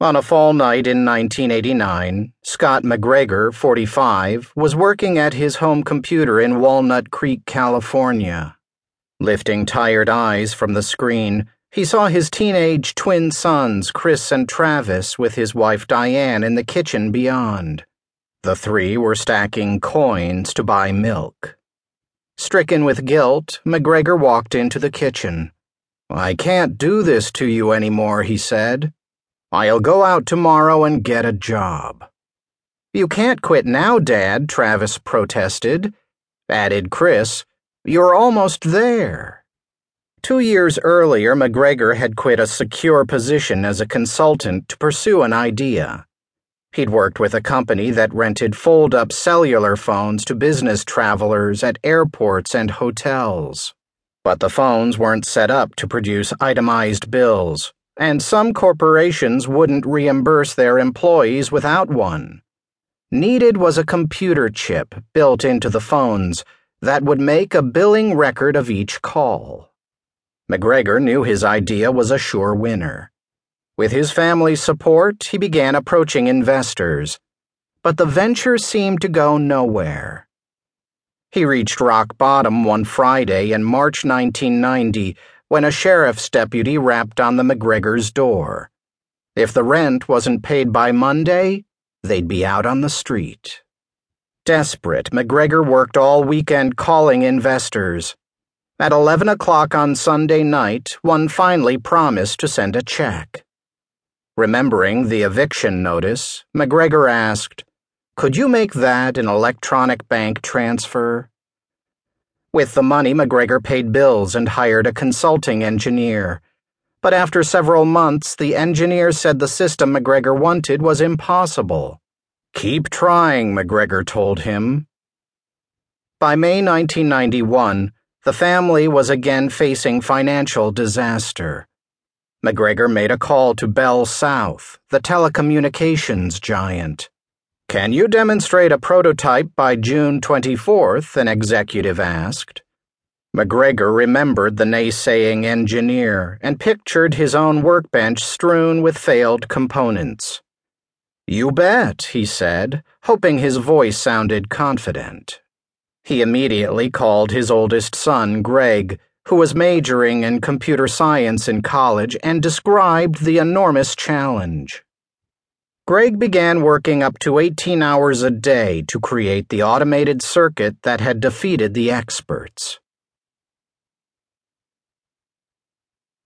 On a fall night in 1989, Scott McGregor, 45, was working at his home computer in Walnut Creek, California. Lifting tired eyes from the screen, he saw his teenage twin sons, Chris and Travis, with his wife Diane in the kitchen beyond. The three were stacking coins to buy milk. Stricken with guilt, McGregor walked into the kitchen. I can't do this to you anymore, he said. I'll go out tomorrow and get a job. You can't quit now, Dad, Travis protested. Added Chris, You're almost there. Two years earlier, McGregor had quit a secure position as a consultant to pursue an idea. He'd worked with a company that rented fold up cellular phones to business travelers at airports and hotels. But the phones weren't set up to produce itemized bills and some corporations wouldn't reimburse their employees without one. Needed was a computer chip built into the phones that would make a billing record of each call. McGregor knew his idea was a sure winner. With his family's support, he began approaching investors, but the venture seemed to go nowhere. He reached rock bottom one Friday in March 1990 when a sheriff's deputy rapped on the McGregor's door. If the rent wasn't paid by Monday, they'd be out on the street. Desperate, McGregor worked all weekend calling investors. At 11 o'clock on Sunday night, one finally promised to send a check. Remembering the eviction notice, McGregor asked, Could you make that an electronic bank transfer? With the money, McGregor paid bills and hired a consulting engineer. But after several months, the engineer said the system McGregor wanted was impossible. Keep trying, McGregor told him. By May 1991, the family was again facing financial disaster. McGregor made a call to Bell South, the telecommunications giant. Can you demonstrate a prototype by June 24th? an executive asked. McGregor remembered the naysaying engineer and pictured his own workbench strewn with failed components. You bet, he said, hoping his voice sounded confident. He immediately called his oldest son, Greg, who was majoring in computer science in college, and described the enormous challenge. Greg began working up to 18 hours a day to create the automated circuit that had defeated the experts.